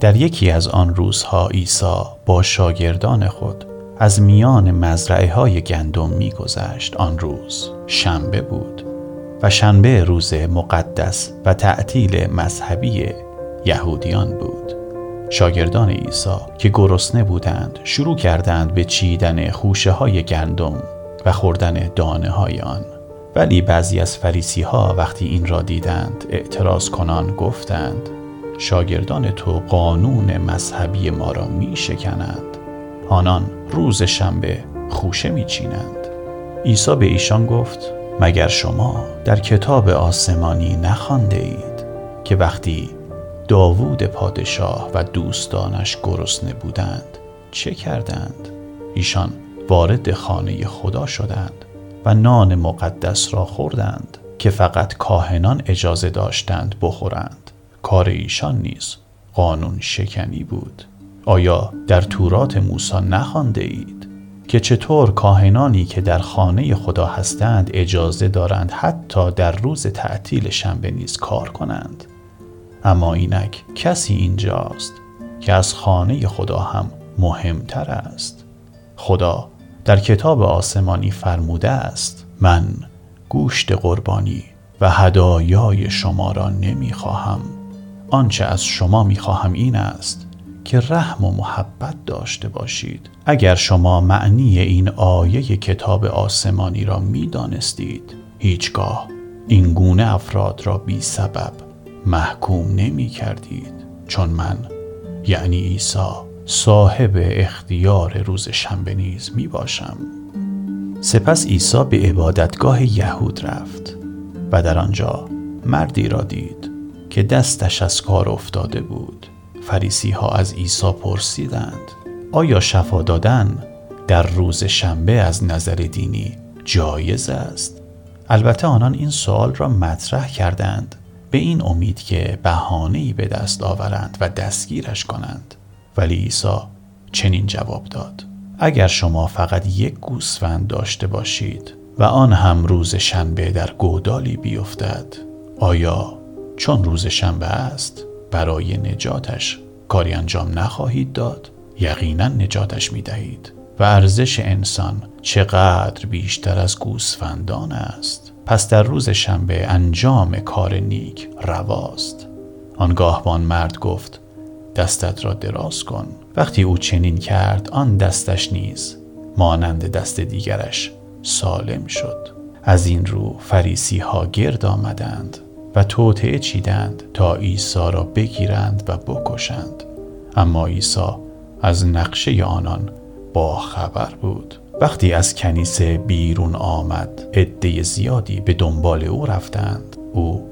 در یکی از آن روزها عیسی با شاگردان خود از میان مزرعه های گندم میگذشت. آن روز شنبه بود و شنبه روز مقدس و تعطیل مذهبی یهودیان بود. شاگردان عیسی که گرسنه بودند شروع کردند به چیدن خوشه های گندم و خوردن دانه های آن. ولی بعضی از فریسی ها وقتی این را دیدند اعتراض کنان گفتند شاگردان تو قانون مذهبی ما را می شکنند. آنان روز شنبه خوشه می چینند. عیسی به ایشان گفت مگر شما در کتاب آسمانی نخوانده اید که وقتی داوود پادشاه و دوستانش گرسنه بودند چه کردند؟ ایشان وارد خانه خدا شدند و نان مقدس را خوردند که فقط کاهنان اجازه داشتند بخورند. کار ایشان نیز قانون شکنی بود. آیا در تورات موسی نخوانده اید که چطور کاهنانی که در خانه خدا هستند اجازه دارند حتی در روز تعطیل شنبه نیز کار کنند؟ اما اینک کسی اینجاست که از خانه خدا هم مهمتر است. خدا در کتاب آسمانی فرموده است من گوشت قربانی و هدایای شما را نمی خواهم آنچه از شما می خواهم این است که رحم و محبت داشته باشید. اگر شما معنی این آیه کتاب آسمانی را می دانستید هیچگاه این گونه افراد را بی سبب محکوم نمی کردید چون من یعنی عیسی صاحب اختیار روز شنبه نیز می باشم سپس عیسی به عبادتگاه یهود رفت و در آنجا مردی را دید. که دستش از کار افتاده بود فریسی ها از عیسی پرسیدند آیا شفا دادن در روز شنبه از نظر دینی جایز است؟ البته آنان این سوال را مطرح کردند به این امید که بهانه‌ای به دست آورند و دستگیرش کنند ولی عیسی چنین جواب داد اگر شما فقط یک گوسفند داشته باشید و آن هم روز شنبه در گودالی بیفتد آیا چون روز شنبه است برای نجاتش کاری انجام نخواهید داد یقینا نجاتش می دهید و ارزش انسان چقدر بیشتر از گوسفندان است. پس در روز شنبه انجام کار نیک رواست. آنگاه بان مرد گفت دستت را دراز کن. وقتی او چنین کرد آن دستش نیز مانند دست دیگرش سالم شد. از این رو فریسی ها گرد آمدند. و توطعه چیدند تا عیسی را بگیرند و بکشند. اما عیسی از نقشه آنان با خبر بود. وقتی از کنیسه بیرون آمد عده زیادی به دنبال او رفتند. او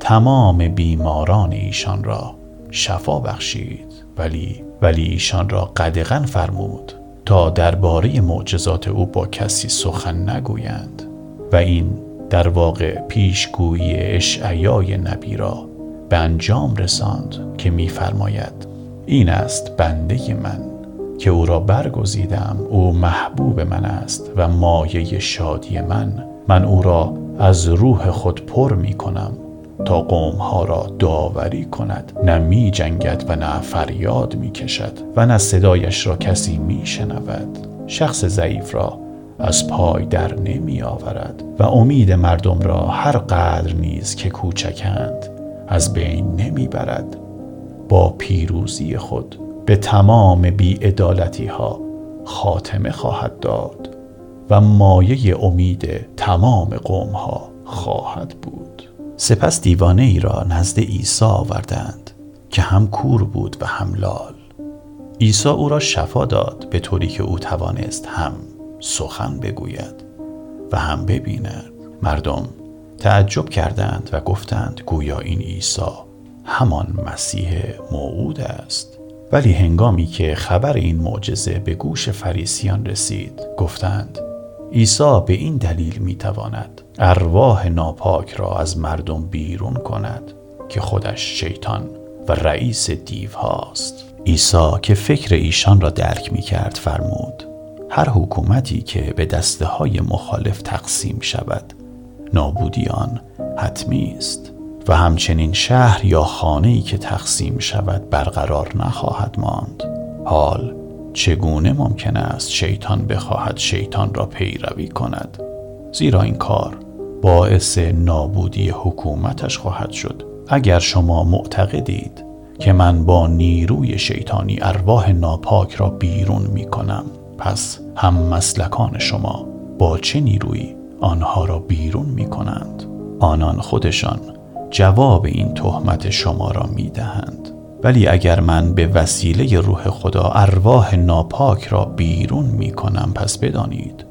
تمام بیماران ایشان را شفا بخشید. ولی ولی ایشان را قدغن فرمود تا درباره معجزات او با کسی سخن نگویند. و این در واقع پیشگویی اشعیای نبی را به انجام رساند که میفرماید این است بنده من که او را برگزیدم او محبوب من است و مایه شادی من. من او را از روح خود پر می کنم تا قومها را داوری کند نه می جنگد و نه فریاد می کشد و نه صدایش را کسی می شنود شخص ضعیف را از پای در نمی آورد و امید مردم را هر قدر نیز که کوچکند از بین نمی برد. با پیروزی خود به تمام بیعدالتی ها خاتمه خواهد داد و مایه امید تمام قوم ها خواهد بود. سپس دیوانه ای را نزد عیسی آوردند که هم کور بود و هم لال. عیسی او را شفا داد به طوری که او توانست هم سخن بگوید و هم ببیند. مردم تعجب کردند و گفتند گویا این عیسی همان مسیح موعود است. ولی هنگامی که خبر این معجزه به گوش فریسیان رسید گفتند عیسی به این دلیل می‌تواند ارواح ناپاک را از مردم بیرون کند که خودش شیطان و رئیس دیو هاست عیسی که فکر ایشان را درک می کرد فرمود هر حکومتی که به دسته های مخالف تقسیم شود. نابودی آن حتمی است. و همچنین شهر یا خانه ای که تقسیم شود برقرار نخواهد ماند. حال چگونه ممکن است شیطان بخواهد شیطان را پیروی کند؟ زیرا این کار باعث نابودی حکومتش خواهد شد. اگر شما معتقدید که من با نیروی شیطانی ارواح ناپاک را بیرون می کنم پس هم مسلکان شما با چه نیرویی آنها را بیرون می کنند آنان خودشان جواب این تهمت شما را می دهند ولی اگر من به وسیله روح خدا ارواح ناپاک را بیرون می کنم پس بدانید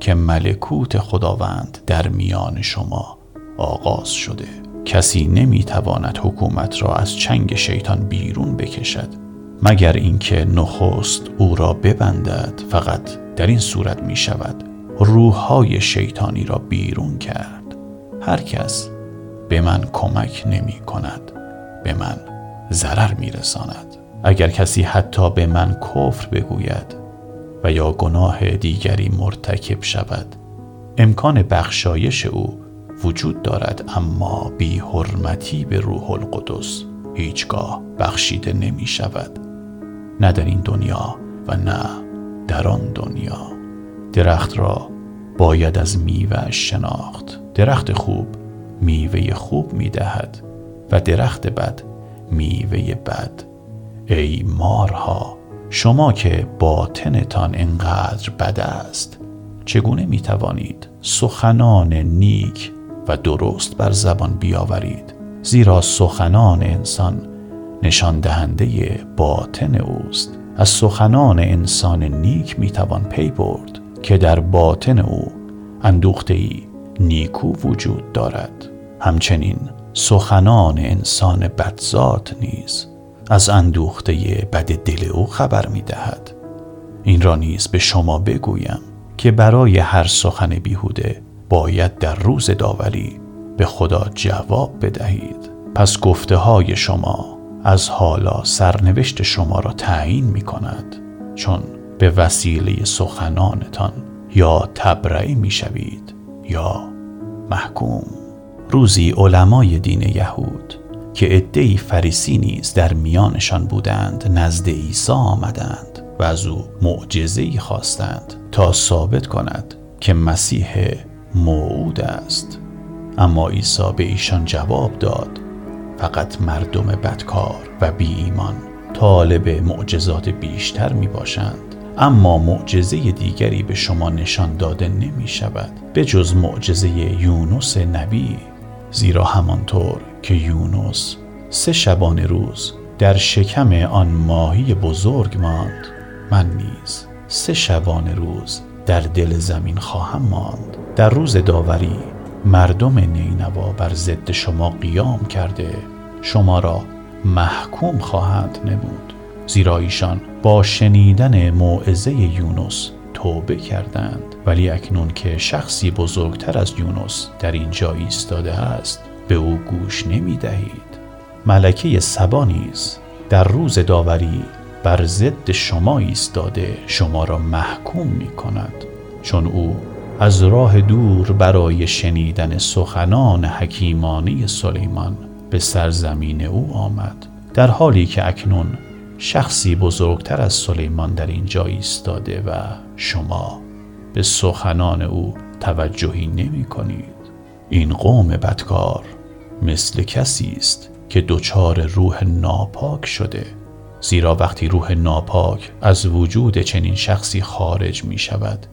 که ملکوت خداوند در میان شما آغاز شده. کسی نمی تواند حکومت را از چنگ شیطان بیرون بکشد. مگر اینکه نخست او را ببندد فقط در این صورت می شود روحهای شیطانی را بیرون کرد. هر کس به من کمک نمی کند به من ضرر می رساند اگر کسی حتی به من کفر بگوید و یا گناه دیگری مرتکب شود امکان بخشایش او وجود دارد اما بی حرمتی به روح القدس هیچگاه بخشیده نمی شود نه در این دنیا و نه در آن دنیا. درخت را باید از میوه شناخت. درخت خوب میوه خوب می دهد و درخت بد میوه بد. ای مارها شما که باطنتان انقدر بد است چگونه می توانید سخنان نیک و درست بر زبان بیاورید؟ زیرا سخنان انسان نشان دهنده باطن اوست. از سخنان انسان نیک می توان پی برد که در باطن او اندوخته ای نیکو وجود دارد. همچنین سخنان انسان بدذات نیز از اندوخته بد دل او خبر می دهد. این را نیز به شما بگویم که برای هر سخن بیهوده باید در روز داوری به خدا جواب بدهید. پس گفته های شما از حالا سرنوشت شما را تعیین می کند. چون به وسیله سخنانتان یا تبرئه می شوید یا محکوم. روزی علمای دین یهود که عدهای فریسی نیز در میانشان بودند نزد عیسی آمدند و از او معجزهای خواستند تا ثابت کند که مسیح موعود است. اما عیسی به ایشان جواب داد فقط مردم بدکار و بی ایمان طالب معجزات بیشتر می باشند اما معجزه دیگری به شما نشان داده نمی شود به جز معجزه یونس نبی زیرا همانطور که یونس سه شبانه روز در شکم آن ماهی بزرگ ماند من نیز سه شبانه روز در دل زمین خواهم ماند. در روز داوری مردم نینوا بر ضد شما قیام کرده شما را محکوم خواهند نمود. زیرا ایشان با شنیدن موعظه یونس توبه کردند. ولی اکنون که شخصی بزرگتر از یونس در اینجا ایستاده است به او گوش نمی دهید. ملکه سبا نیز در روز داوری بر ضد شما ایستاده شما را محکوم می کند. چون او از راه دور برای شنیدن سخنان حکیمانی سلیمان به سرزمین او آمد در حالی که اکنون شخصی بزرگتر از سلیمان در اینجا ایستاده و شما به سخنان او توجهی نمی کنید. این قوم بدکار مثل کسی است که دچار روح ناپاک شده. زیرا وقتی روح ناپاک از وجود چنین شخصی خارج می شود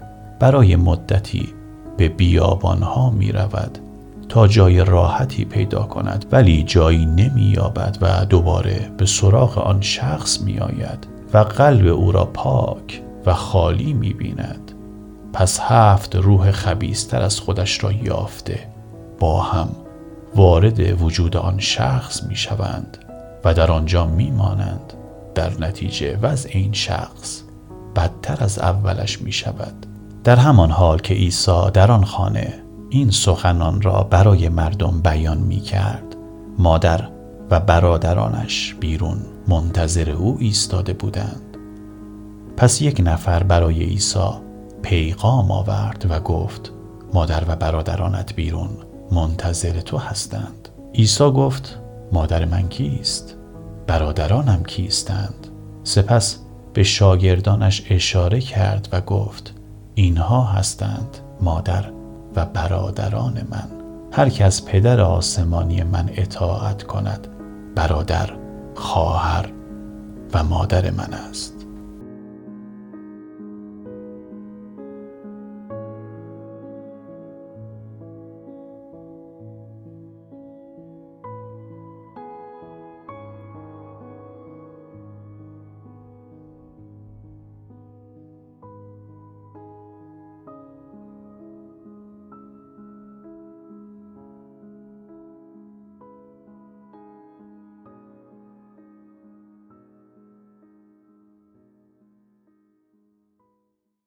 برای مدتی به بیابانها می رود تا جای راحتی پیدا کند ولی جایی نمی یابد و دوباره به سراغ آن شخص می آید و قلب او را پاک و خالی می بیند پس هفت روح خبیستر از خودش را یافته با هم وارد وجود آن شخص می شوند و در آنجا می مانند در نتیجه وضع این شخص بدتر از اولش می شود در همان حال که عیسی در آن خانه این سخنان را برای مردم بیان می کرد مادر و برادرانش بیرون منتظر او ایستاده بودند. پس یک نفر برای عیسی پیغام آورد و گفت مادر و برادرانت بیرون منتظر تو هستند. عیسی گفت مادر من کیست؟ برادرانم کیستند؟ سپس به شاگردانش اشاره کرد و گفت اینها هستند مادر و برادران من. هر که پدر آسمانی من اطاعت کند برادر خواهر و مادر من است.